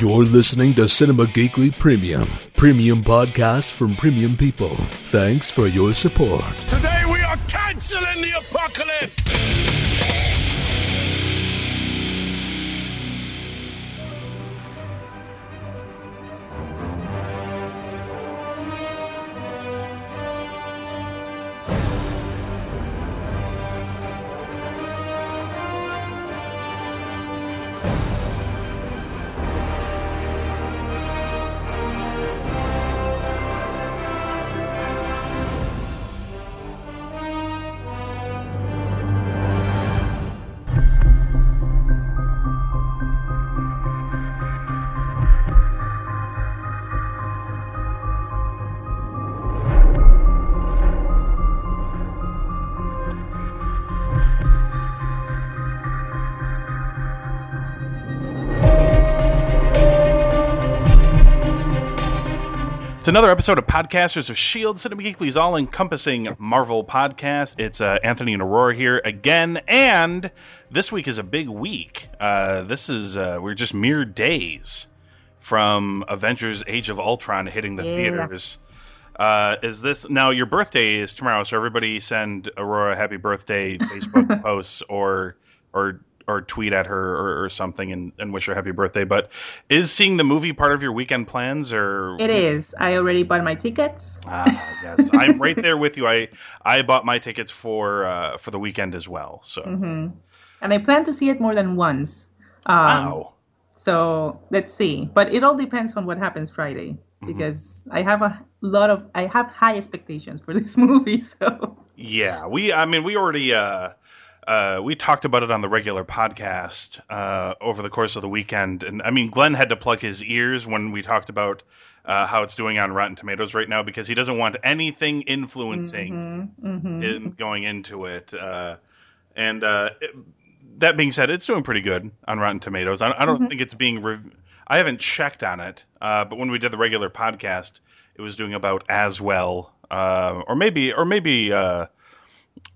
You're listening to Cinema Geekly Premium, premium podcast from premium people. Thanks for your support. Today we are canceling the apocalypse! It's another episode of Podcasters of S.H.I.E.L.D., Cinema Geekly's all encompassing Marvel podcast. It's uh, Anthony and Aurora here again, and this week is a big week. Uh, this is, uh, we're just mere days from Avengers Age of Ultron hitting the Yeah. theaters. Uh, is this now your birthday is tomorrow? So everybody send Aurora a happy birthday Facebook posts or or or tweet at her or, or something and, and wish her happy birthday. But is seeing the movie part of your weekend plans or It is. I already bought my tickets. Ah, yes, I'm right there with you. I I bought my tickets for uh, for the weekend as well. So hmm And I plan to see it more than once. Um, wow, So let's see. But it all depends on what happens Friday Mm-hmm. because I have a lot of I have high expectations for this movie. So yeah. We I mean we already uh, uh, we talked about it on the regular podcast uh, over the course of the weekend, and I mean Glenn had to plug his ears when we talked about. Uh, how it's doing on Rotten Tomatoes right now because he doesn't want anything influencing hmm in going into it. Uh, and uh, it- that being said, it's doing pretty good on Rotten Tomatoes. I, I don't think it's being. Rev- I haven't checked on it, uh, but when we did the regular podcast, it was doing about as well, uh, or maybe, or maybe, uh,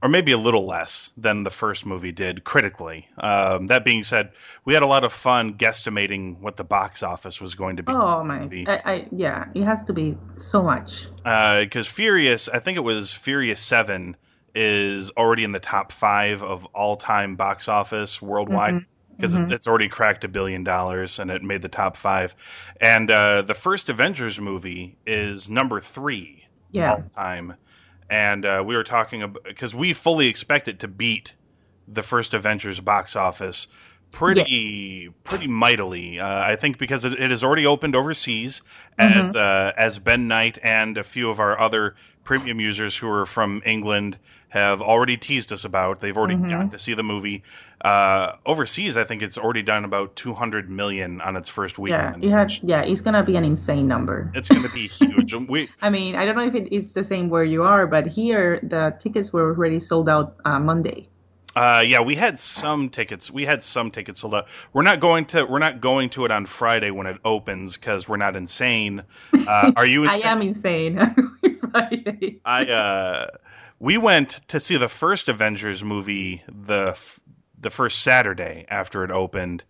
or maybe a little less than the first movie did critically. Um, that being said, we had a lot of fun guesstimating what the box office was going to be. oh my, I, I yeah, it has to be so much. because Uh, Furious, I think it was Furious Seven, is already in the top five of all time box office worldwide because Mhm. it's already cracked a billion dollars and it made the top five. And uh, the first Avengers movie is number three Yeah. all time. And uh, we were talking about because we fully expect it to beat the first Avengers box office pretty pretty mightily. Uh, I think because it, it has already opened overseas as uh, as Ben Knight and a few of our other premium users who are from England have already teased us about. They've already Mhm. gotten to see the movie. Uh, overseas, I think it's already done about 200 million on its first Yeah, weekend. it has, yeah, it's gonna be an insane number. It's going to be huge. we I mean, I don't know if it is the same where you are, but here the tickets were already sold out uh, Monday. Uh, yeah, we had some tickets. We had some tickets sold out. We're not going to. We're not going to it on Friday when it opens because we're not insane. Uh, are you? Insane? I am insane. Friday. I. Uh, we went to see the first Avengers movie the the first Saturday after it opened,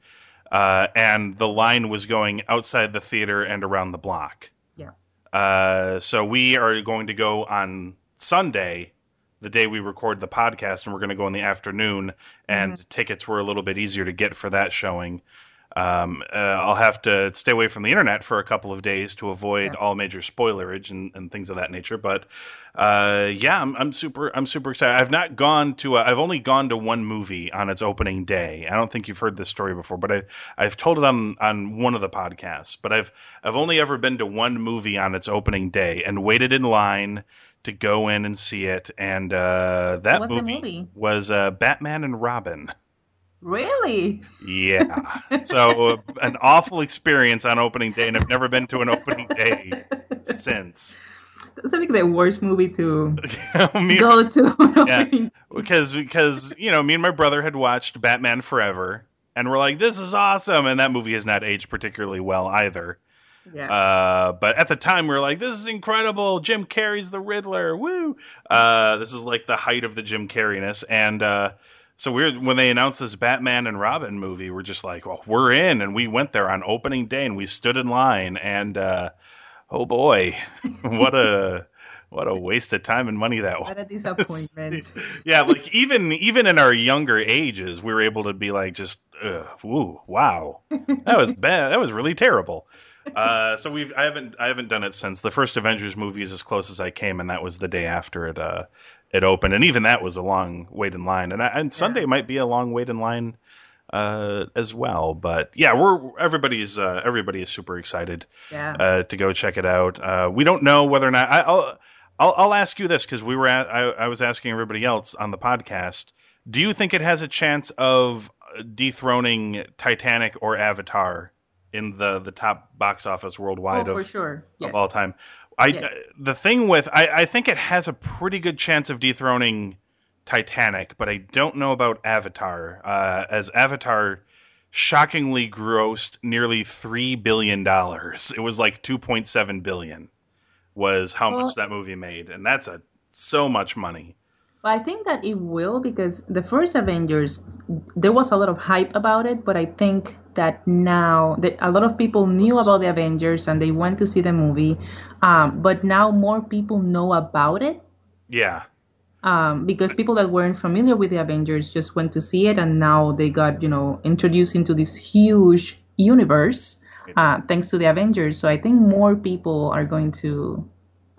uh, and the line was going outside the theater and around the block. Yeah. Uh, so we are going to go on Sunday, the day we record the podcast, and we're going to go in the afternoon. And tickets were a little bit easier to get for that showing. Um, uh, I'll have to stay away from the internet for a couple of days to avoid Yeah. all major spoilerage and, and things of that nature. But uh, yeah, I'm, I'm super. I'm super excited. I've not gone to. I've only gone to one movie on its opening day. I don't think you've heard this story before, but I I've told it on on one of the podcasts. But I've I've only ever been to one movie on its opening day and waited in line to go in and see it. And uh, that movie, movie? was uh, Batman and Robin. Really? Yeah. So uh, an awful experience on opening day, and I've never been to an opening day since. It's like the worst movie to Me- go to. Yeah. because because you know me and my brother had watched Batman Forever, and we're like, this is awesome, and that movie has not aged particularly well either. yeah. Uh, but at the time, we were like, "This is incredible! Jim Carrey's the Riddler! Woo!" Uh, this was like the height of the Jim Carreyness, and uh, So we're when they announced this Batman and Robin movie, we're just like, well, we're in, and we went there on opening day, and we stood in line, and uh, oh boy, what a what a waste of time and money that was. What a disappointment. yeah, like even even in our younger ages, we were able to be like, just, ooh, wow, that was bad. That was really terrible. Uh, so we've I haven't I haven't done it since the first Avengers movie is as close as I came, and that was the day after it uh, it opened, and even that was a long wait in line, and and Sunday Yeah. might be a long wait in line uh, as well. But yeah, we're everybody's uh, everybody is super excited Yeah. uh, to go check it out. Uh, we don't know whether or not I, I'll, I'll I'll ask you this because we were at, I, I was asking everybody else on the podcast. Do you think it has a chance of dethroning Titanic or Avatar in the the top box office oh, worldwide for of, sure. Yes. of all time? I Yes. the thing with I, I think it has a pretty good chance of dethroning Titanic, but I don't know about Avatar. Uh, as Avatar shockingly grossed nearly three billion dollars. It was like two point seven billion was how Well- much that movie made, and that's a so much money. But I think that it will because the first Avengers, there was a lot of hype about it, but I think that now that a lot of people knew about the Avengers and they went to see the movie, um, but now more people know about it. Yeah, um, because people that weren't familiar with the Avengers just went to see it, and now they got you know introduced into this huge universe uh, thanks to the Avengers. So I think more people are going to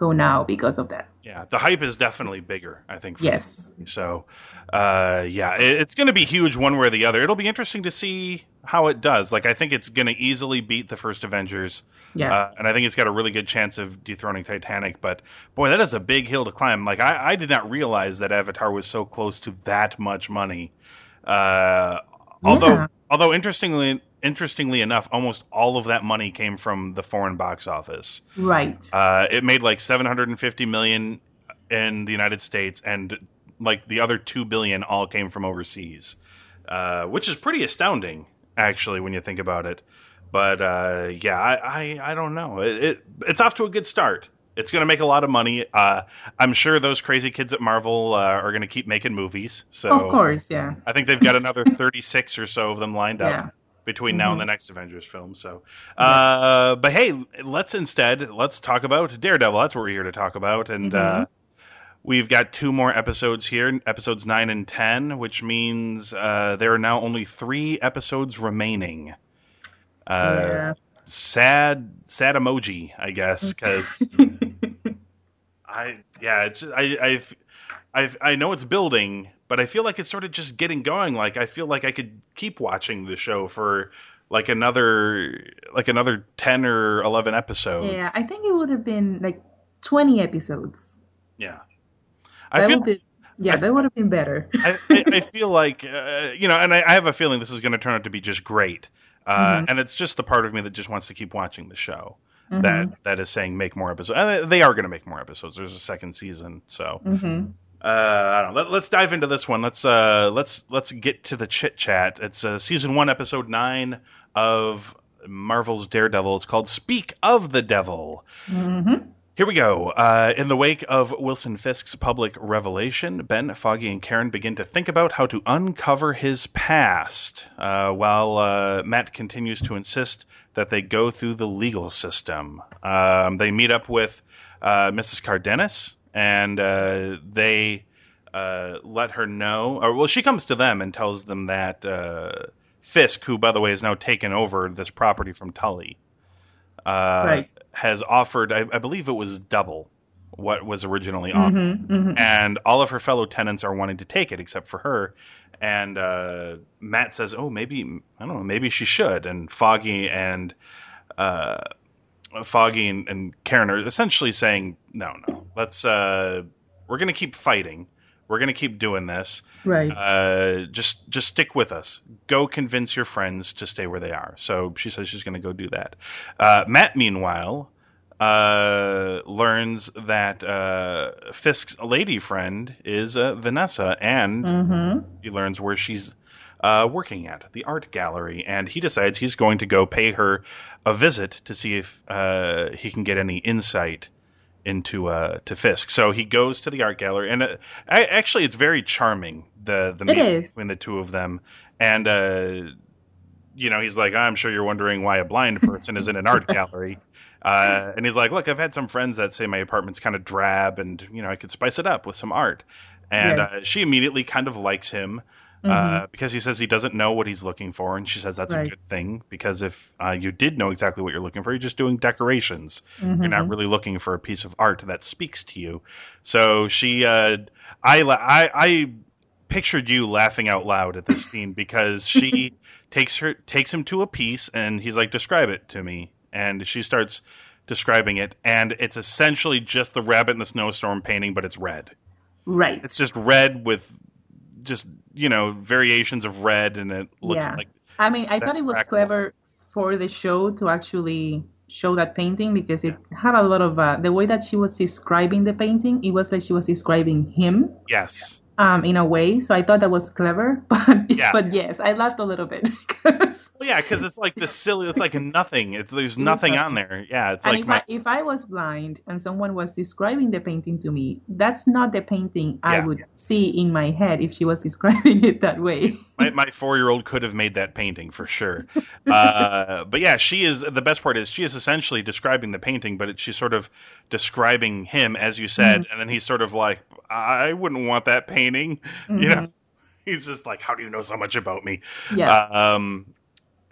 go now because of that. yeah. The hype is definitely bigger. I think. for Yes. So, uh, yeah, it, it's going to be huge one way or the other. It'll be interesting to see how it does. Like, I think it's going to easily beat the first Avengers. Yeah. Uh, and I think it's got a really good chance of dethroning Titanic. But boy, that is a big hill to climb. Like, I, I did not realize that Avatar was so close to that much money. Uh, although, Yeah. although interestingly, interestingly enough, almost all of that money came from the foreign box office. right. Uh, it made like 750 million in the United States, and like the other two billion all came from overseas, uh, which is pretty astounding, actually, when you think about it. But uh, yeah, I, I I don't know. It, it it's off to a good start. It's going to make a lot of money. Uh, I'm sure those crazy kids at Marvel uh, are going to keep making movies. So of course, yeah. I think they've got another 36 or so of them lined up Yeah. Between now and Mhm. the next Avengers film. So, uh, but hey, let's instead let's talk about Daredevil. That's what we're here to talk about, and uh, we've got two more episodes here, episodes nine and ten, which means uh, there are now only three episodes remaining. Uh, yeah. Sad, sad emoji, I guess, because I yeah, it's I I've I know it's building, but I feel like it's sort of just getting going. Like I feel like I could keep watching the show for like another like another ten or eleven episodes. yeah, I think it would have been like 20 episodes. Yeah. I That feel be, yeah, I- that would have been better. I, I I feel like uh, you know, and I, I have a feeling this is going to turn out to be just great. Uh, Mhm. And it's just the part of me that just wants to keep watching the show. Mhm. That that is saying make more episodes. Uh, they are going to make more episodes. There's a second season, so Mhm. Uh, I don't know. Let, let's dive into this one. Let's uh, let's let's get to the chit chat. It's uh, season one, episode nine of Marvel's Daredevil. It's called "Speak of the Devil." Mhm. Here we go. Uh, in the wake of Wilson Fisk's public revelation, Ben, Foggy, and Karen begin to think about how to uncover his past, uh, while uh, Matt continues to insist that they go through the legal system. Um, they meet up with uh, Mrs. Cardenas, and uh, they uh, let her know, or well, she comes to them and tells them that uh, Fisk, who, by the way, has now taken over this property from Tully, uh, Right. has offered, I, I believe it was double what was originally offered. Mhm. Mhm. And all of her fellow tenants are wanting to take it except for her. And uh, Matt says, "Oh, maybe I don't know. Maybe she should." And Foggy and uh, Foggy and, and Karen are essentially saying, "No, no. Let's. Uh, we're going to keep fighting. We're going to keep doing this. Right. Uh, just just stick with us. Go convince your friends to stay where they are. So she says she's going to go do that. Uh, Matt, meanwhile, uh, learns that uh, Fisk's lady friend is uh, Vanessa, and Mhm. he learns where she's uh, working at the art gallery, and he decides he's going to go pay her a visit to see if uh, he can get any insight into uh to Fisk. So he goes to the art gallery, and uh, I, actually, it's very charming the the It meeting is. between the two of them, and uh, you know, he's like, I'm sure you're wondering why a blind person is in an art gallery. Uh, and he's like, look, I've had some friends that say my apartment's kind of drab, and you know, I could spice it up with some art. And Yes. uh, she immediately kind of likes him uh, because he says he doesn't know what he's looking for, and she says that's a good thing because if uh, you did know exactly what you're looking for, you're just doing decorations. Mm-hmm. You're not really looking for a piece of art that speaks to you. So she, uh, I, I, I pictured you laughing out loud at this scene because she takes her takes him to a piece and he's like, "Describe it to me," and she starts describing it, and it's essentially just the rabbit in the snowstorm painting, but it's red. Right. It's just red with just you know variations of red, and it looks Yeah. like I mean, I thought it was clever for the show to actually show that painting because it had a lot of uh, the way that she was describing the painting. It was like she was describing him yes, um, in a way. So I thought that was clever. But Yeah. but yes, I laughed a little bit because. well, yeah, because it's like the silly. It's like nothing. It's there's nothing on there. Yeah, it's And like if, my, I, if I was blind and someone was describing the painting to me, that's not the painting I would see in my head if she was describing it that way. My, my four year old could have made that painting for sure. Uh, but yeah, she is the best part is she is essentially describing the painting, but it, she's sort of describing him as you said, and then he's sort of like, I wouldn't want that painting. You know, he's just like, how do you know so much about me? Yes. um,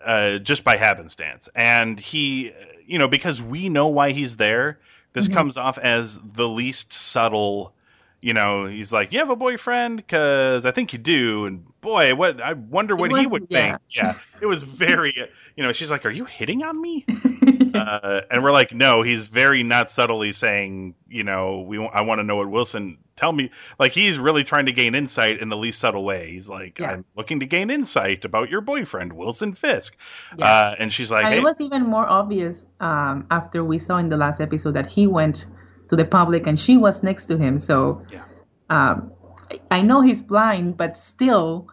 uh, just by happenstance. And he, you know, because we know why he's there, this Mhm. comes off as the least subtle. You know, he's like, "You have a boyfriend? Because I think you do." And boy, what I wonder what he would yeah. think. Yeah, it was very. You know, she's like, "Are you hitting on me?" uh, and we're like, "No." He's very not subtly saying, "You know, we. I want to know what Wilson tell me." Like he's really trying to gain insight in the least subtle way. He's like, Yeah. "I'm looking to gain insight about your boyfriend, Wilson Fisk." Yeah. Uh, and she's like, and hey, it was even more obvious um, after we saw in the last episode that he went to the public and she was next to him. So Yeah. um, I- I know he's blind, but still,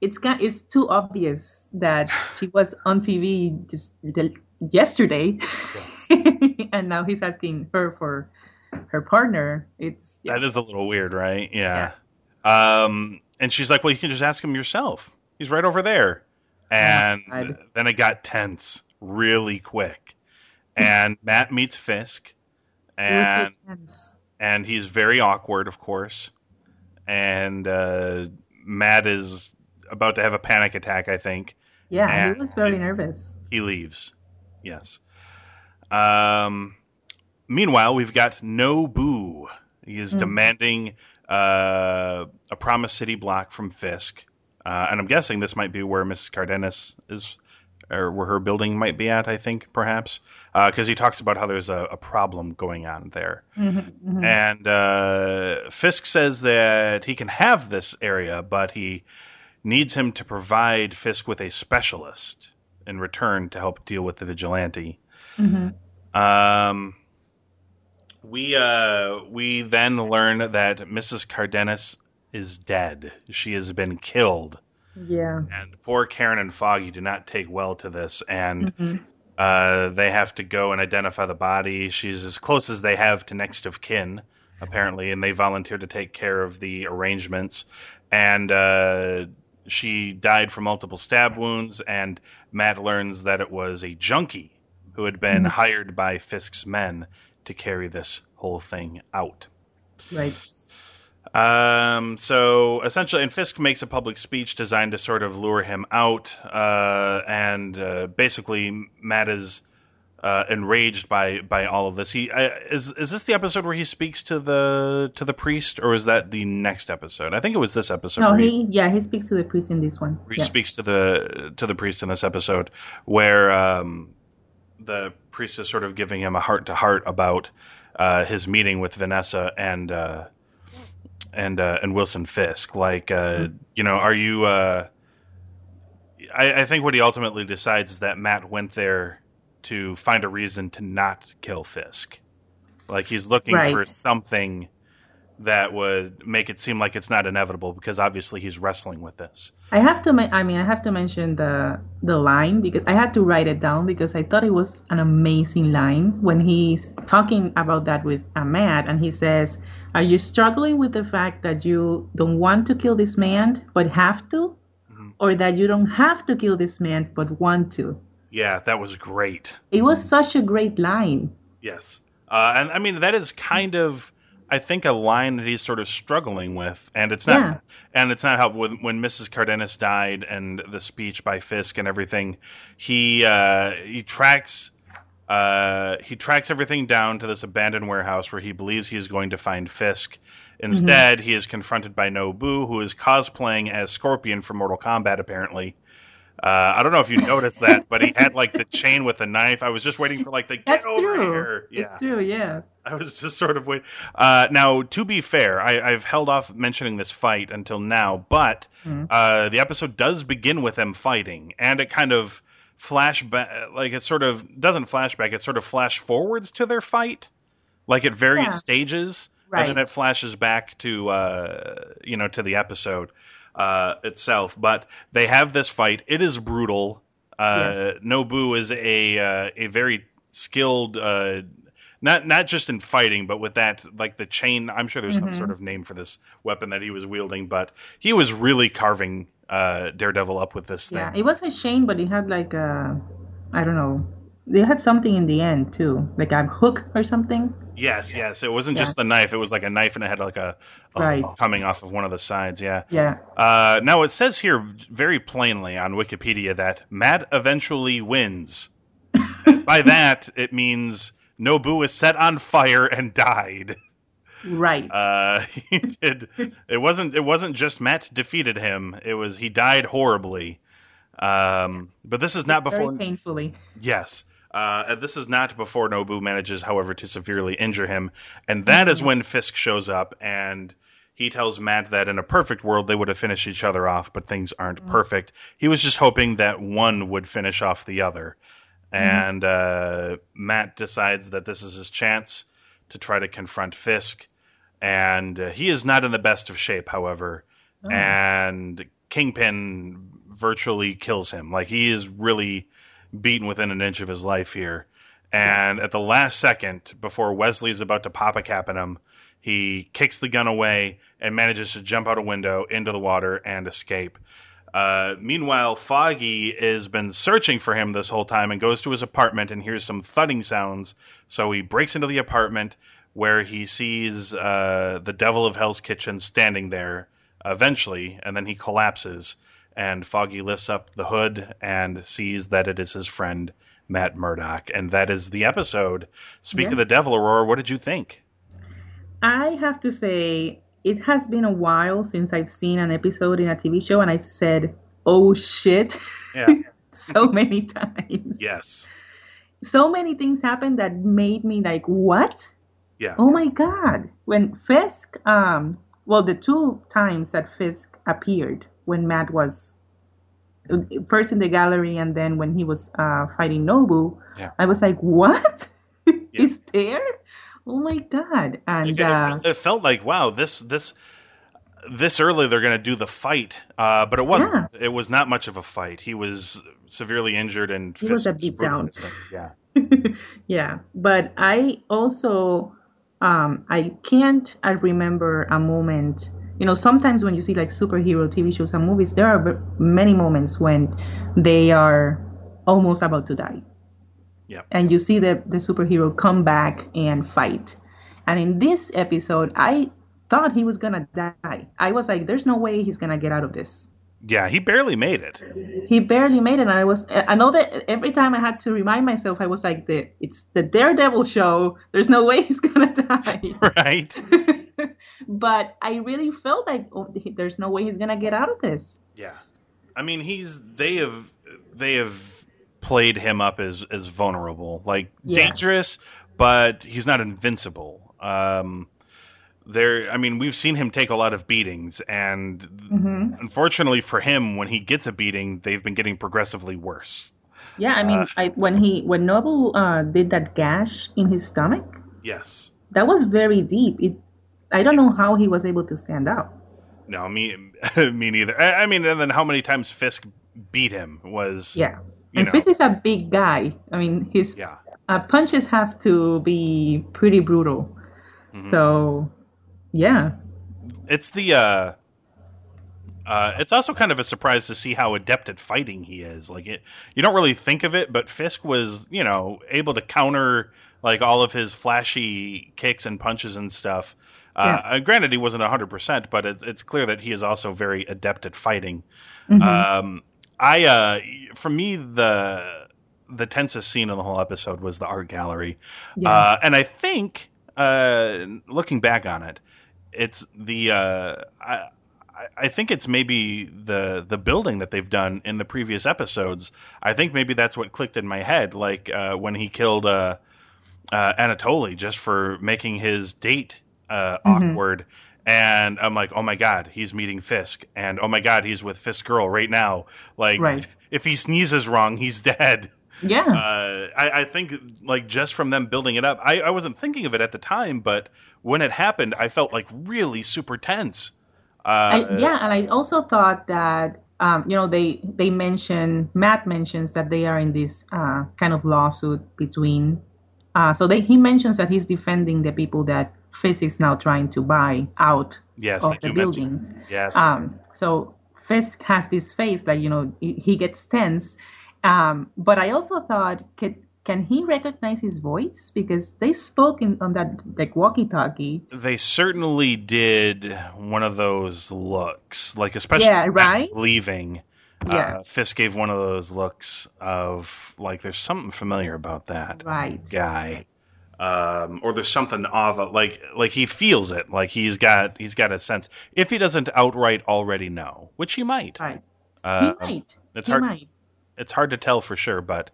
it's it's too obvious that she was on TV just yesterday, and now he's asking her for her partner. It's that is a little weird, right? Yeah. Um, and she's like, well, you can just ask him yourself. He's right over there. And God. then it got tense really quick. And Matt meets Fisk, and so and he's very awkward, of course. And uh, Matt is about to have a panic attack, I think. Yeah, and- he was very nervous. He leaves. Yes. Um, meanwhile, we've got Nobu. He is Mhm. demanding uh, a Promise City block from Fisk. Uh, and I'm guessing this might be where Mrs. Cardenas is, or where her building might be at, I think, perhaps. Because he talks about how there's a, a problem going on there. Mhm, mhm. And uh, Fisk says that he can have this area, but he needs him to provide Fisk with a specialist in return to help deal with the vigilante. Mhm. Um, we uh, we then learn that Mrs. Cardenas is dead. She has been killed, Yeah. and poor Karen and Foggy do not take well to this, and Mhm. uh, they have to go and identify the body. She's as close as they have to next of kin, apparently, and they volunteer to take care of the arrangements. And uh, she died from multiple stab wounds, and Matt learns that it was a junkie who had been Mhm. hired by Fisk's men to carry this whole thing out. Right. Um, so essentially, and Fisk makes a public speech designed to sort of lure him out, uh, and uh, basically Matt is uh, enraged by by all of this. He uh, is is this the episode where he speaks to the to the priest, or is that the next episode? I think it was this episode. No, where he yeah he speaks to the priest in this one. he Yeah. speaks to the to the priest in this episode, where um, the priest is sort of giving him a heart to heart about uh, his meeting with Vanessa and uh, and uh, and Wilson Fisk. Like, uh, you know, are you? Uh, I, I think what he ultimately decides is that Matt went there to find a reason to not kill Fisk. Like he's looking Right. for something that would make it seem like it's not inevitable because obviously he's wrestling with this. I have to. I mean, I have to mention the the line because I had to write it down because I thought it was an amazing line when he's talking about that with Matt, and he says, "Are you struggling with the fact that you don't want to kill this man but have to, mm-hmm. or that you don't have to kill this man but want to?" Yeah, that was great. It was such a great line. Yes, uh, and I mean that is kind of I think a line that he's sort of struggling with, and it's not, yeah. and it's not how when, when Mrs. Cardenas died and the speech by Fisk and everything, he uh, he tracks uh, he tracks everything down to this abandoned warehouse where he believes he is going to find Fisk. Instead, mm-hmm. he is confronted by Nobu, who is cosplaying as Scorpion from Mortal Kombat, apparently. Uh, I don't know if you noticed that, but he had like the chain with the knife. I was just waiting for like the get That's over true. here. Yeah. It's true, yeah. I was just sort of waiting. Uh, now, to be fair, I, have held off mentioning this fight until now, but mm-hmm. uh, the episode does begin with them fighting, and it kind of flashback, like it sort of doesn't flashback, it sort of flash forwards to their fight, like at various yeah. stages, right. and then it flashes back to uh, you know to the episode uh, itself. But they have this fight. It is brutal. Uh, yes. Nobu is a uh, a very skilled. Uh, not not just in fighting, but with that like the chain. I'm sure there's mm-hmm. some sort of name for this weapon that he was wielding, but he was really carving uh, Daredevil up with this thing. Yeah, it was a chain, but he had like a, I don't know, they had something in the end too, like a hook or something. Yes, yes. It wasn't yeah. just the knife; it was like a knife, and it had like a, a right. coming off of one of the sides. Yeah, yeah. Uh, now it says here very plainly on Wikipedia that Matt eventually wins. by that, it means Nobu is set on fire and died. Right. Uh, he did. It wasn't. It wasn't just Matt defeated him. It was he died horribly. Um, but this is not before Very painfully. Yes. Uh, this is not before Nobu manages, however, to severely injure him, and that mm-hmm. is when Fisk shows up and he tells Matt that in a perfect world they would have finished each other off, but things aren't mm-hmm. perfect. He was just hoping that one would finish off the other, mm-hmm. and uh, Matt decides that this is his chance to try to confront Fisk, and uh, he is not in the best of shape, however, oh. and Kingpin virtually kills him. Like he is really beaten within an inch of his life here. And at the last second, before Wesley is about to pop a cap in him, he kicks the gun away and manages to jump out a window into the water and escape. Uh, meanwhile, Foggy has been searching for him this whole time and goes to his apartment and hears some thudding sounds. So he breaks into the apartment where he sees uh, the Devil of Hell's Kitchen standing there eventually, and then he collapses and Foggy lifts up the hood and sees that it is his friend Matt Murdock, and that is the episode. Speak yeah. of the Devil, Aurora. What did you think? I have to say, it has been a while since I've seen an episode in a TV show, and I've said, "Oh shit!" Yeah. so many times. Yes. So many things happened that made me like, "What?" Yeah. Oh my god! When Fisk, um, well, the two times that Fisk appeared when Matt was first in the gallery and then when he was uh, fighting Nobu, yeah. I was like, "What? yeah. Is there? Oh my god!" And uh, it, felt like, wow, this this this early they're going to do the fight, uh, but it wasn't. Yeah. It was not much of a fight. He was severely injured and he was a beat down. Yeah, yeah. But I also um, I can't I remember a moment you know sometimes when you see like superhero tv shows and movies there are many moments when they are almost about to die yeah and you see the, the superhero come back and fight and in this episode i thought he was gonna die i was like there's no way he's gonna get out of this yeah, he barely made it. He barely made it. And I was, I know that every time I had to remind myself, I was like, the it's the Daredevil show. There's no way he's gonna die. Right. but I really felt like oh, there's no way he's gonna get out of this. Yeah, I mean, he's they have they have played him up as as vulnerable, like yeah. dangerous, but he's not invincible. Um, there i mean we've seen him take a lot of beatings and mm-hmm. unfortunately for him when he gets a beating they've been getting progressively worse yeah i mean uh, I, when he when Nobu uh, did that gash in his stomach yes that was very deep it I don't know how he was able to stand up. No, me, me neither. I, I mean, and then how many times Fisk beat him was Yeah. You and know. Fisk is a big guy. I mean, his yeah. uh, punches have to be pretty brutal. Mhm. So, yeah. It's the uh, uh, it's also kind of a surprise to see how adept at fighting he is. Like it, you don't really think of it, but Fisk was, you know, able to counter like all of his flashy kicks and punches and stuff. Uh, uh, granted, he wasn't hundred percent, but it's it's clear that he is also very adept at fighting. Mhm. Um, I, uh, for me, the the tensest scene in the whole episode was the art gallery, yeah. uh, and I think, uh, looking back on it, it's the uh, I, I- think it's maybe the the building that they've done in the previous episodes. I think maybe that's what clicked in my head, like uh, when he killed uh, uh, Anatoly just for making his date uh, Mhm. awkward. And I'm like, oh my god, he's meeting Fisk, and oh my god, he's with Fisk girl right now. Like, Right. if he sneezes wrong, he's dead. yeah. Uh, I, I think like just from them building it up, I, I wasn't thinking of it at the time, but when it happened, I felt like really super tense. Uh, I, yeah, and I also thought that um, you know they they mention Matt mentions that they are in this uh, kind of lawsuit between. Uh, so they, he mentions that he's defending the people that Fisk is now trying to buy out yes, of the buildings. Yes, Um, so Fisk has this face like you know he, gets tense. Um, but I also thought, can, can he recognize his voice because they spoke in, on that like walkie-talkie? they certainly did one of those looks, like especially Yeah, right? Leaving. Yeah. Uh, Fisk gave one of those looks of like there's something familiar about that Right. guy. Um, or there's something of a, like like he feels it, like he's got he's got a sense. If he doesn't outright already know, which he might, Right. uh, he might. it's he hard might. it's hard to tell for sure, but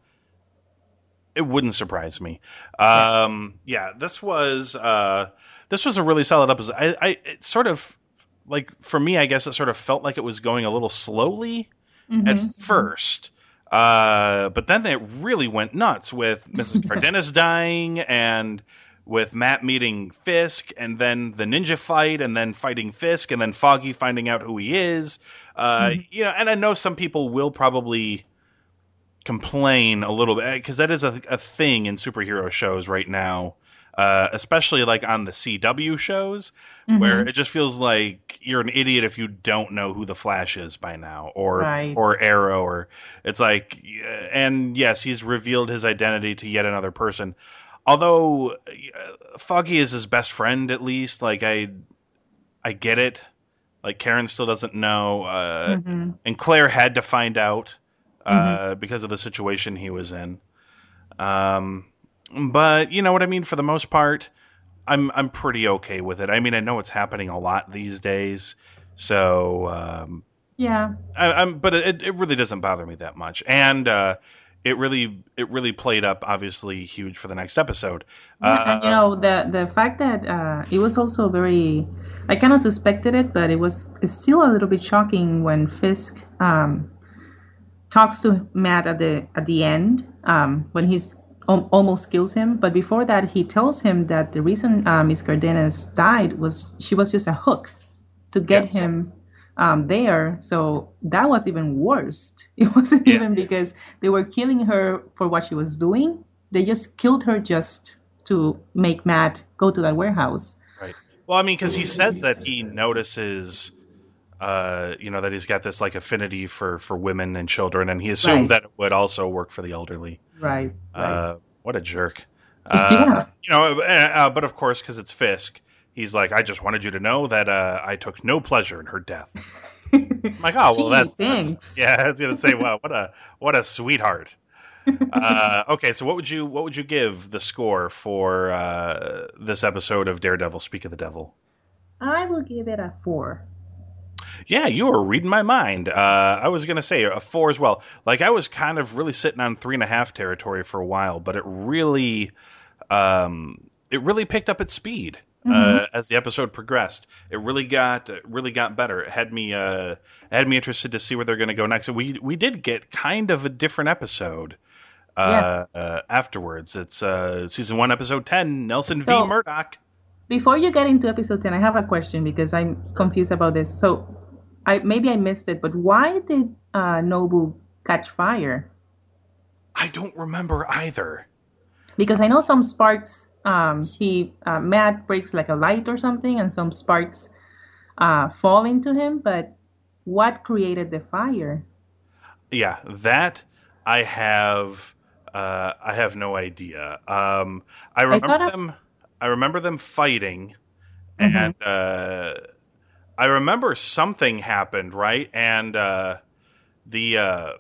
it wouldn't surprise me. Um, yeah, this was uh, this was a really solid episode. I, I it sort of like for me, I guess it sort of felt like it was going a little slowly at Mhm. first. Uh, but then it really went nuts with Mrs. Cardenas dying and with Matt meeting Fisk and then the ninja fight and then fighting Fisk and then Foggy finding out who he is. Uh, Mhm. you know, and I know some people will probably complain a little bit because that is a, a thing in superhero shows right now. Uh, especially like on the CW shows, Mhm. where it just feels like you're an idiot if you don't know who the Flash is by now, or Right. or Arrow, or it's like, and yes, he's revealed his identity to yet another person. Although uh, Foggy is his best friend, at least, like I, I get it. Like Karen still doesn't know, uh, Mhm. and Claire had to find out uh, Mm-hmm. because of the situation he was in. Um, but you know what I mean. For the most part, I'm I'm pretty okay with it. I mean, I know it's happening a lot these days, so um, Yeah. I, I'm. But it it really doesn't bother me that much, and uh, it really it really played up obviously huge for the next episode. Yeah, and you Uh, know the the fact that uh, it was also very, I kind of suspected it, but it was still a little bit shocking when Fisk um, talks to Matt at the at the end um, when he's al- almost kills him. But before that, he tells him that the reason uh, Miss Cardenas died was she was just a hook to get Yes. him um, there. So that was even worse. It wasn't even because they were killing her for what she was doing. They just killed her just to make Matt go to that warehouse. Right. Well, I mean, because he says that he notices, uh, you know, that he's got this like affinity for for women and children, and he assumed Right. that it would also work for the elderly. Right. Uh, what a jerk. Uh, Yeah. You know, uh, uh, but of course, because it's Fisk, he's like, I just wanted you to know that uh, I took no pleasure in her death. I'm like, oh well, that's, that's yeah. I was gonna say, wow, what a what a sweetheart. uh, okay, so what would you what would you give the score for uh, this episode of Daredevil? Speak of the Devil. I will give it a four. Yeah, you were reading my mind. Uh, I was going to say a four as well. Like I was kind of really sitting on three and a half territory for a while, but it really, um, it really picked up its speed uh, as the episode progressed. It really got it really got better. It had me uh, had me interested to see where they're going to go next. And we we did get kind of a different episode. Uh, uh, afterwards, it's uh, season one, episode ten. Nelson So- v. Murdock. before you get into episode 10, I have a question because I'm confused about this. So, I maybe I missed it, but why did uh, Nobu catch fire? I don't remember either. Because I know some sparks. Um, he uh, Matt breaks like a light or something, and some sparks uh, fall into him. But what created the fire? Yeah, that I have. Uh, I have no idea. Um, I remember I- them. I remember them fighting, Mhm. and uh, I remember something happened, right? And uh, the uh,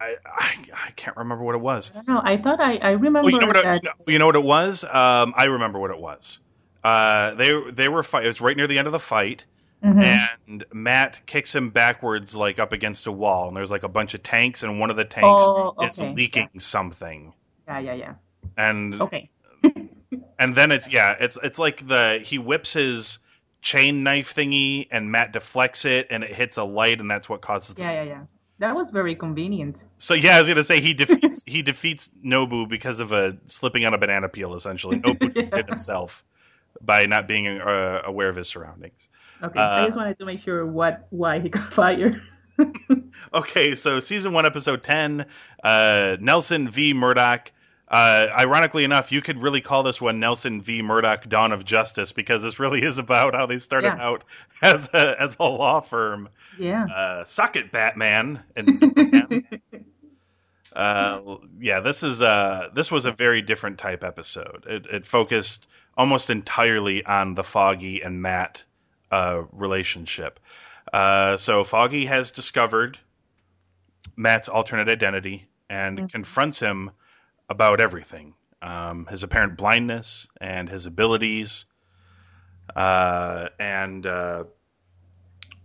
I, I I can't remember what it was. I know. I thought I, I remember Oh, you know what? that. It, you, know, you know what it was? Um, I remember what it was. Uh, they they were fight. It was right near the end of the fight, Mhm. and Matt kicks him backwards, like up against a wall. And there's like a bunch of tanks, and one of the tanks Oh, is okay. leaking something. yeah, yeah, yeah. And Okay. and then it's yeah, it's it's like the he whips his chain knife thingy, and Matt deflects it, and it hits a light, and that's what causes the Yeah, yeah, yeah. That was very convenient. So yeah, I was gonna say he defeats he defeats Nobu because of a slipping on a banana peel. Essentially, Nobu just did himself by not being uh, aware of his surroundings. Okay, Uh, I just wanted to make sure what why he got fired. Okay, so season one, episode ten, uh, Nelson v Murdock. Uh, ironically enough, you could really call this one Nelson v Murdock: Dawn of Justice because this really is about how they started Yeah. out as a, as a law firm. yeah. Uh, suck it, Batman and Superman. Uh, yeah, this is uh, this was a very different type episode. It, it focused almost entirely on the Foggy and Matt uh, relationship. Uh, so Foggy has discovered Matt's alternate identity and Mhm. confronts him about everything: um, his apparent blindness and his abilities. Uh, and uh,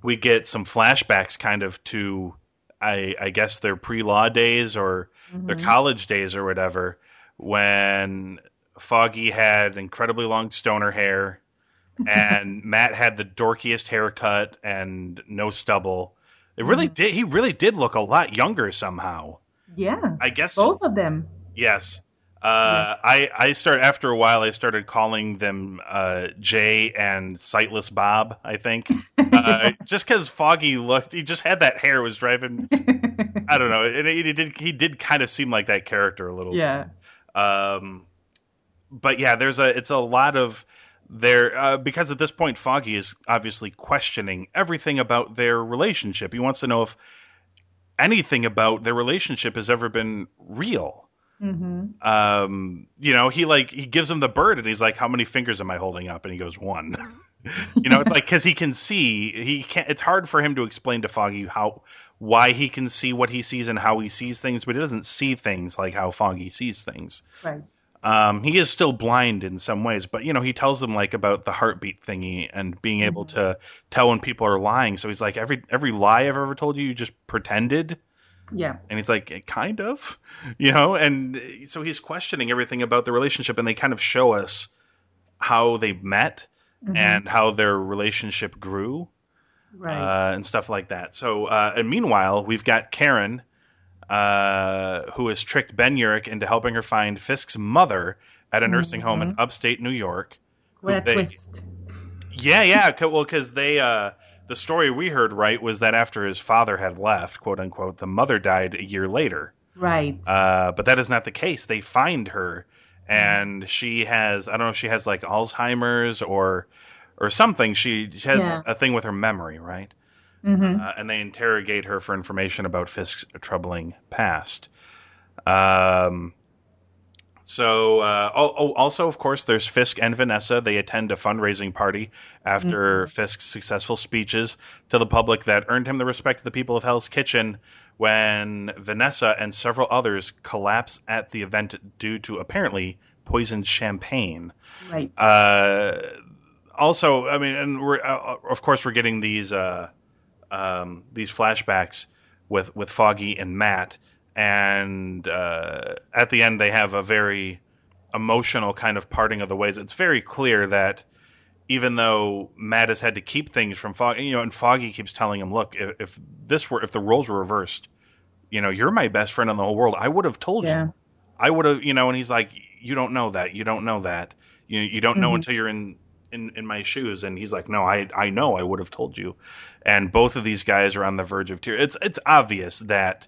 we get some flashbacks, kind of to I, I guess their pre-law days or their Mhm. college days or whatever, when Foggy had incredibly long stoner hair, and Matt had the dorkiest haircut and no stubble. It really Mhm. did. He really did look a lot younger somehow. Yeah. I guess Both just- of them. Yes. Uh, I I start after a while. I started calling them uh, Jay and Sightless Bob. I think uh, just because Foggy looked, he just had that hair was driving. I don't know. And he did he did kind of seem like that character a little. yeah. Um, but yeah, there's a it's a lot of there uh, because at this point Foggy is obviously questioning everything about their relationship. He wants to know if anything about their relationship has ever been real hmm um you know he like he gives him the bird and he's like how many fingers am i holding up? And he goes one. You know it's like because he can see he can't it's hard for him to explain to foggy how why he can see what he sees and how he sees things but he doesn't see things like how foggy sees things. Right. um he is still blind in some ways but you know he tells them like about the heartbeat thingy and being able to tell when people are lying. So he's like every every lie i've ever told you you just pretended Yeah. and he's like, kind of, you know, and so he's questioning everything about the relationship, and they kind of show us how they met Mhm. and how their relationship grew right. uh, and stuff like that. So, uh, and meanwhile, we've got Karen, uh, who has tricked Ben Urich into helping her find Fisk's mother at a nursing home in upstate New York. what a they- twist. Yeah, yeah. Well, because they, uh, the story we heard right was that after his father had left, quote unquote, the mother died a year later. Right. Uh, but that is not the case. They find her, and she has I don't know if she has like Alzheimer's or or something. She, she has Yeah. a thing with her memory, right? hmm Uh, and they interrogate her for information about Fisk's troubling past. Um, so, uh, oh, oh, also, of course, there's Fisk and Vanessa. They attend a fundraising party after Fisk's successful speeches to the public that earned him the respect of the people of Hell's Kitchen when Vanessa and several others collapse at the event due to apparently poisoned champagne. Right. Uh, also, I mean, and we're uh, of course we're getting these uh, um, these flashbacks with with Foggy and Matt, and uh, at the end they have a very emotional kind of parting of the ways. It's very clear that even though Matt has had to keep things from Foggy, you know, and Foggy keeps telling him, "Look, if, if this were if the roles were reversed, you know, you're my best friend in the whole world. I would have told Yeah. you. I would have, you know." And he's like, "You don't know that. You don't know that. You you don't know Mhm. until you're in in in my shoes and he's like no i i know i would have told you and both of these guys are on the verge of tears it's it's obvious that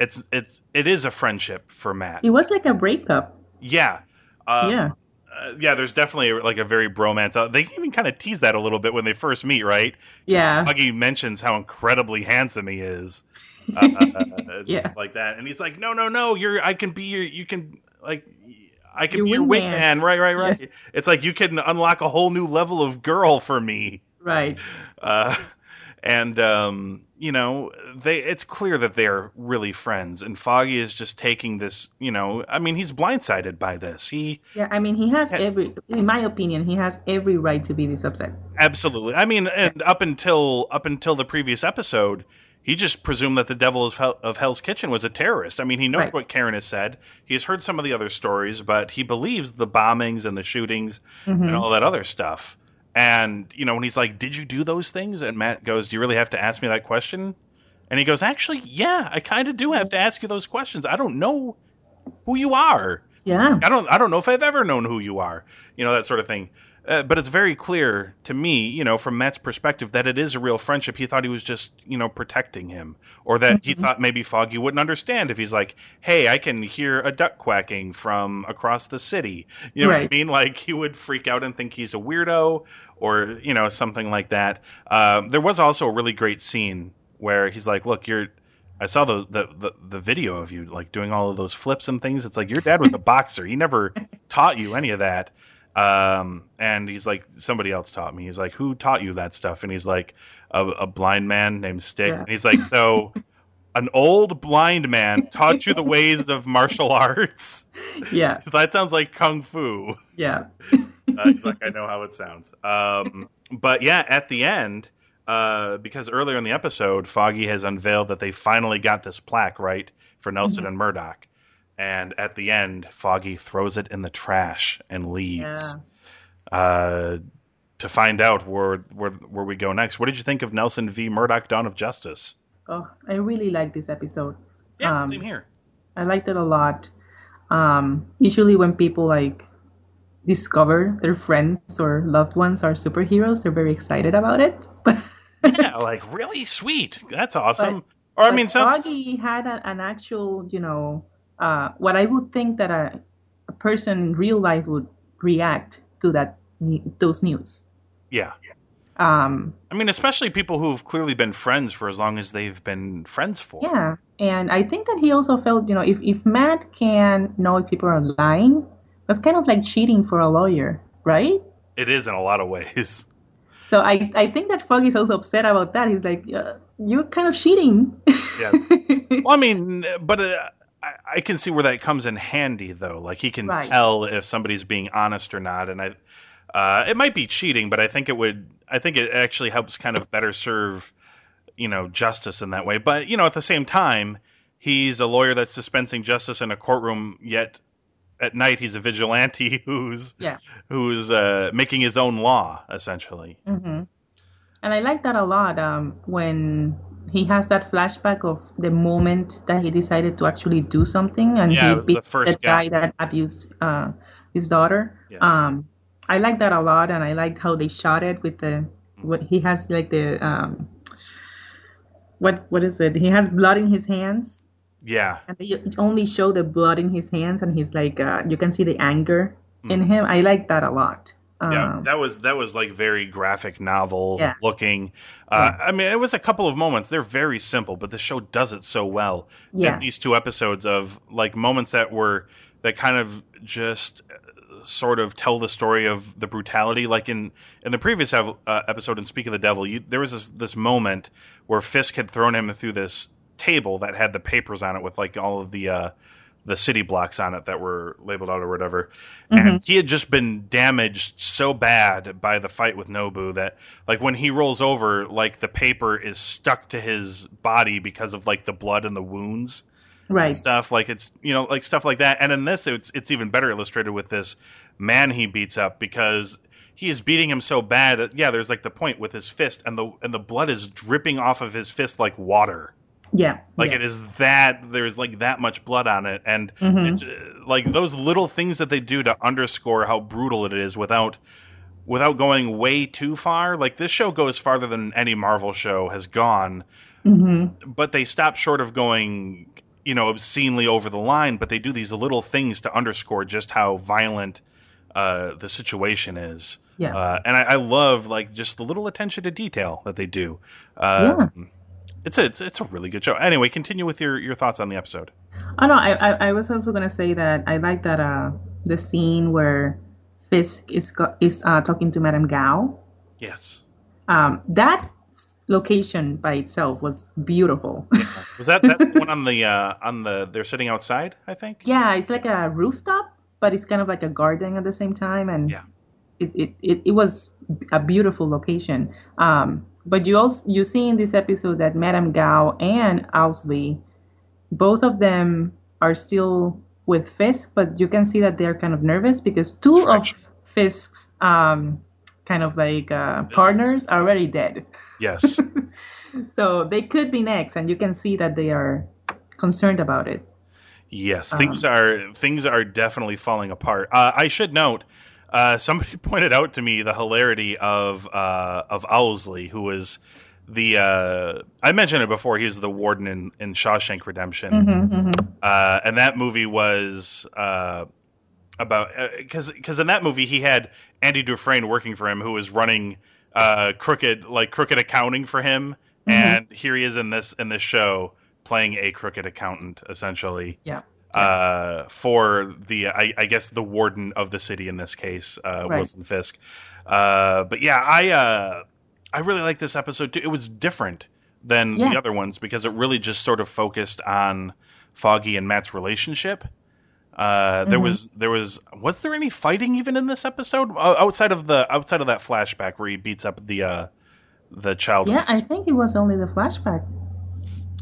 it's it's it is a friendship for matt It was like a breakup. yeah uh, yeah. uh, yeah there's definitely like a very bromance uh, they even kind of tease that a little bit when they first meet right? Yeah. Foggy mentions how incredibly handsome he is uh, Yeah. like that and he's like no no no you're i can be your you can like i can Your be your wingman. right right right it's like you can unlock a whole new level of girl for me Right. uh, and um, you know they it's clear that they're really friends and foggy is just taking this you know i mean he's blindsided by this he Yeah. I mean, he has every, in my opinion, he has every right to be this upset. absolutely i mean and up until up until the previous episode he just presumed that the devil of, Hell, of hell's kitchen was a terrorist i mean he knows Right. what karen has said he's heard some of the other stories but he believes the bombings and the shootings Mhm. and all that other stuff and you know when he's like did you do those things and matt goes do you really have to ask me that question and he goes actually yeah i kind of do have to ask you those questions i don't know who you are Yeah. I don't I don't know if I've ever known who you are, you know that sort of thing. Uh, but it's very clear to me, you know, from Matt's perspective, that it is a real friendship. He thought he was just, you know, protecting him, or that he thought maybe Foggy wouldn't understand if he's like, "Hey, I can hear a duck quacking from across the city." You know what I mean? Like he would freak out and think he's a weirdo, or you know, something like that. Um, there was also a really great scene where he's like, "Look, you're." I saw the, the the the video of you like doing all of those flips and things. It's like your dad was a boxer. He never taught you any of that. Um, and he's like, somebody else taught me. He's like, who taught you that stuff? And he's like, a, a blind man named Stick. Yeah. And he's like, so an old blind man taught you the ways of martial arts. Yeah. that sounds like kung fu. Yeah. Uh, he's like, I know how it sounds. Um, but yeah, at the end, uh, because earlier in the episode, Foggy has unveiled that they finally got this plaque right for Nelson and Murdock. And at the end, Foggy throws it in the trash and leaves. Uh, to find out where, where where we go next, what did you think of Nelson v. Murdock: Dawn of Justice? Oh, I really like this episode. Yeah, Um, same here. I liked it a lot. Um, usually, when people like discover their friends or loved ones are superheroes, they're very excited about it. But Yeah, like really sweet. That's awesome. But- or I mean, some, Foggy had a, an actual, you know, uh, what I would think that a, a person in real life would react to that those news. yeah. Um, I mean, especially people who've clearly been friends for as long as they've been friends for. yeah, and I think that he also felt, you know, if if Matt can know if people are lying, that's kind of like cheating for a lawyer, right? It is in a lot of ways. So I, I think that Foggy's also upset about that. He's like, uh, you're kind of cheating. Yes. Well, I mean, but uh, I, I can see where that comes in handy, though. Like he can Right. tell if somebody's being honest or not, and I, uh, it might be cheating, but I think it would. I think it actually helps kind of better serve, you know, justice in that way. But you know, at the same time, he's a lawyer that's dispensing justice in a courtroom, yet at night he's a vigilante who's yeah. who's uh, making his own law, essentially. hmm And I like that a lot um, when he has that flashback of the moment that he decided to actually do something and Yeah, he was the beat first guy guy. that abused uh, his daughter. Yes. Um, I like that a lot, and I liked how they shot it with the what he has like the um, what what is it? He has blood in his hands, Yeah, and they only show the blood in his hands, and he's like uh, you can see the anger in Mhm. him. I like that a lot. Yeah, Um, that was that was like very graphic novel Yeah. looking. Uh, I mean, it was a couple of moments. They're very simple, but the show does it so well. Yeah. In these two episodes of like moments that were that kind of just uh, sort of tell the story of the brutality. Like in in the previous ev- uh, episode in Speak of the Devil, you, there was this this moment where Fisk had thrown him through this table that had the papers on it with like all of the uh, the city blocks on it that were labeled out or whatever. Mm-hmm. And he had just been damaged so bad by the fight with Nobu that like when he rolls over, like the paper is stuck to his body because of like the blood and the wounds right. and stuff. Like it's you know like stuff like that. And in this, it's it's even better illustrated with this man he beats up because he is beating him so bad that yeah, there's like the point with his fist and the and the blood is dripping off of his fist like water. Yeah. Like yeah. it is that there's like that much blood on it, and Mhm. it's uh, like those little things that they do to underscore how brutal it is without without going way too far. Like this show goes farther than any Marvel show has gone, hmm but they stop short of going, you know, obscenely over the line. But they do these little things to underscore just how violent uh, the situation is. Yeah. Uh, and I, I love like just the little attention to detail that they do. Um, It's a it's, it's a really good show. Anyway, continue with your, your thoughts on the episode. Oh no, I, I I was also gonna say that I like that uh the scene where Fisk is go- is uh, talking to Madame Gao. Yes. Um, that location by itself was beautiful. Was that that's the one on the uh, on the they're sitting outside? I think. yeah, it's like a rooftop, but it's kind of like a garden at the same time, and Yeah. it it, it, it was a beautiful location. Um, but you also you see in this episode that Madame Gao and Owlsley, both of them are still with Fisk, but you can see that they're kind of nervous because two of Fisk's um, kind of like uh, partners are already dead. Yes. So they could be next, and you can see that they are concerned about it. Yes, Um, things are things are definitely falling apart. Uh, I should note, uh, somebody pointed out to me the hilarity of uh, of Owlsley, who was the uh, I mentioned it before. He's the warden in, in Shawshank Redemption, hmm hmm uh, and that movie was uh, about because because in that movie he had Andy Dufresne working for him, who was running uh, crooked like crooked accounting for him, and here he is in this in this show playing a crooked accountant essentially Yeah. Uh, for the I, I guess the warden of the city in this case, uh, Right. Wilson Fisk. Uh, but yeah, I uh, I really like this episode too. It was different than Yeah. the other ones because it really just sort of focused on Foggy and Matt's relationship. Uh, there Mhm. was there was was there any fighting even in this episode outside of the outside of that flashback where he beats up the uh, the child Yeah, I think it was only the flashback.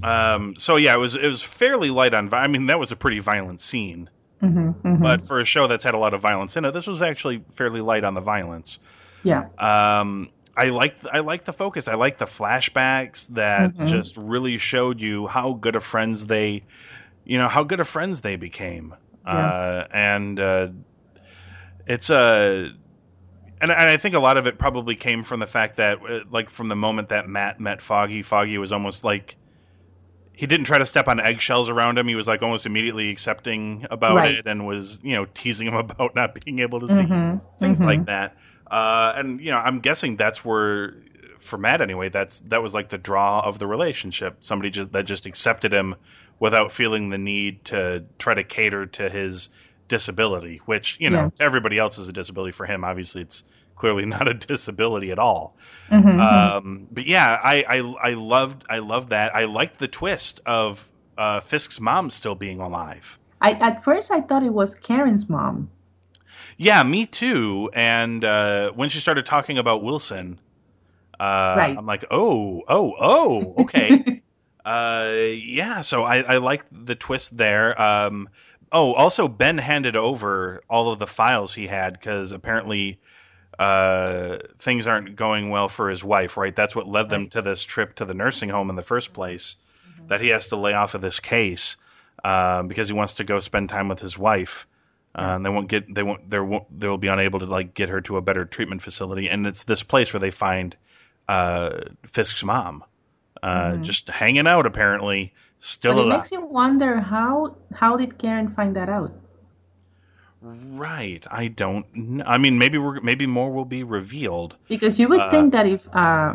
Um, so yeah, it was it was fairly light on. I mean, that was a pretty violent scene, hmm hmm but for a show that's had a lot of violence in it, this was actually fairly light on the violence. yeah, Um, I like I like the focus. I like the flashbacks that Mhm. just really showed you how good of friends they, you know, how good of friends they became. Uh, and uh, it's a. and, and I think a lot of it probably came from the fact that, uh, like, from the moment that Matt met Foggy, Foggy was almost like he didn't try to step on eggshells around him. He was like almost immediately accepting about Right. it and was, you know, teasing him about not being able to see Mhm, things mhm. like that. Uh, and you know, I'm guessing that's where, for Matt anyway, that's that was like the draw of the relationship. Somebody just that just accepted him without feeling the need to try to cater to his disability, which you know, Yeah. everybody else is a disability. For him, obviously, it's clearly not a disability at all. Mhm, Um, but yeah, I, I I loved I loved that. I liked the twist of uh, Fisk's mom still being alive. I at first I thought it was Karen's mom. Yeah, me too. And uh, when she started talking about Wilson, uh, Right. I'm like, oh, oh, oh, okay. uh, yeah, so I, I liked the twist there. Um, oh, also, Ben handed over all of the files he had because apparently uh, things aren't going well for his wife, right? That's what led them to this trip to the nursing home in the first place, that he has to lay off of this case um, because he wants to go spend time with his wife. Uh, and they won't get they won't they won't they'll be unable to like get her to a better treatment facility and it's this place where they find uh Fisk's mom uh Mhm. just hanging out apparently still But it alive makes you wonder how how did Karen find that out? Right I don't kn- I mean maybe we're maybe more will be revealed Because you would Uh, think that if uh,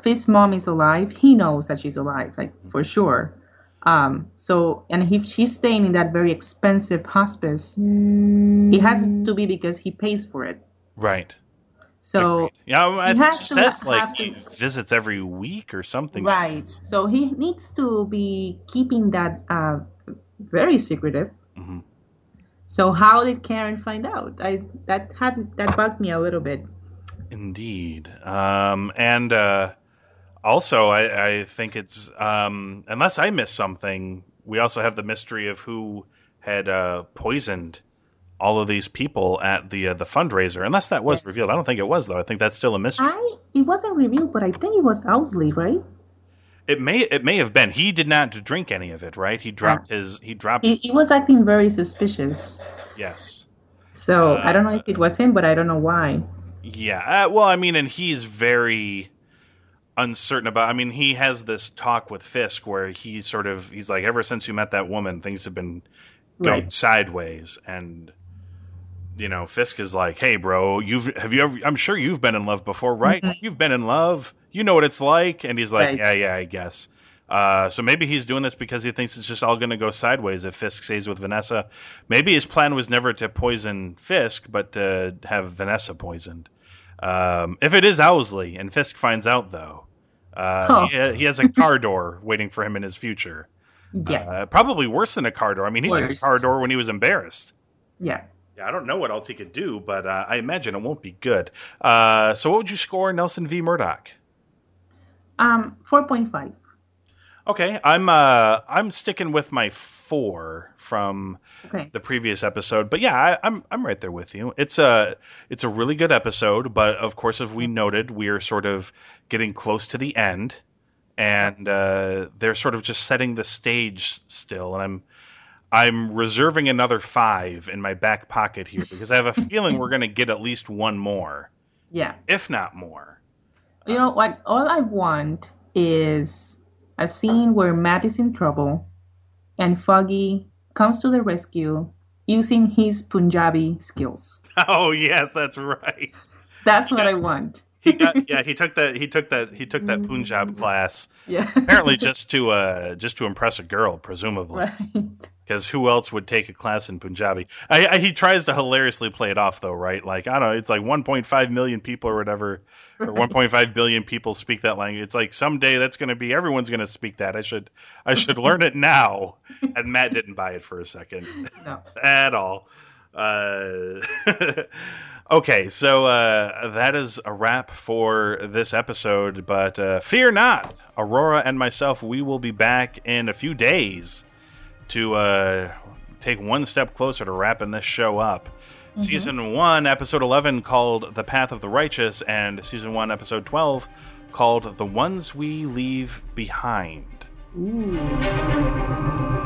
Fisk's mom is alive, he knows that she's alive, like for sure. Um, so, and if she's staying in that very expensive hospice, it has to be because he pays for it. right So, Agreed. yeah I he has it to says like he to- visits every week or something right. So he needs to be keeping that uh, very secretive. Mhm. So how did Karen find out? I that had that bugged me a little bit. Indeed. Um, and uh, also, I, I think it's, um, unless I missed something, we also have the mystery of who had uh, poisoned all of these people at the uh, the fundraiser. Unless that was revealed. I don't think it was, though. I think that's still a mystery. I it wasn't revealed, but I think it was Owlsley, right? It may it may have been. He did not drink any of it, right? He dropped his. He dropped. He, he was acting very suspicious. yes. So Uh, I don't know if it was him, but I don't know why. Yeah. Uh, well, I mean, and he's very uncertain about. I mean, he has this talk with Fisk where he's sort of he's like, ever since you met that woman, things have been going Right. sideways, and you know, Fisk is like, hey, bro, you've have you ever? I'm sure you've been in love before, right? Mhm. You've been in love. You know what it's like, and he's like, Right. yeah, yeah, I guess. Uh, so maybe he's doing this because he thinks it's just all going to go sideways if Fisk stays with Vanessa. Maybe his plan was never to poison Fisk, but to have Vanessa poisoned. Um, if it is Owlsley and Fisk finds out, though, uh, Huh. he, he has a car door waiting for him in his future. Yeah, Uh, probably worse than a car door. I mean, he did a car door when he was embarrassed. yeah. Yeah, I don't know what else he could do, but uh, I imagine it won't be good. Uh, so, what would you score Nelson v. Murdock? Um, four point five. Okay, I'm uh, I'm sticking with my four from Okay. the previous episode, but yeah, I, I'm I'm right there with you. It's a it's a really good episode, but of course, as we noted, we are sort of getting close to the end, and uh, they're sort of just setting the stage still, and I'm I'm reserving another five in my back pocket here because I have a feeling we're going to get at least one more, Yeah. if not more. You know um, what? All I want is a scene where Matt is in trouble and Foggy comes to the rescue using his Punjabi skills. Oh yes, that's right. That's what I want. He got yeah. He took that. He took that. He took that Punjab class Yeah. apparently just to uh just to impress a girl, presumably. right. Because who else would take a class in Punjabi? I, I, he tries to hilariously play it off, though, right? Like I don't know, it's like 1.5 million people or whatever, or 1.5 billion people speak that language. It's like someday that's going to be everyone's going to speak that. I should I should learn it now. And Matt didn't buy it for a second No. at all. Uh, okay, so uh, that is a wrap for this episode. But uh, fear not, Aurora and myself, we will be back in a few days to uh, take one step closer to wrapping this show up. Season 1, Episode 11, called The Path of the Righteous, and Season 1, Episode 12, called The Ones We Leave Behind. Ooh.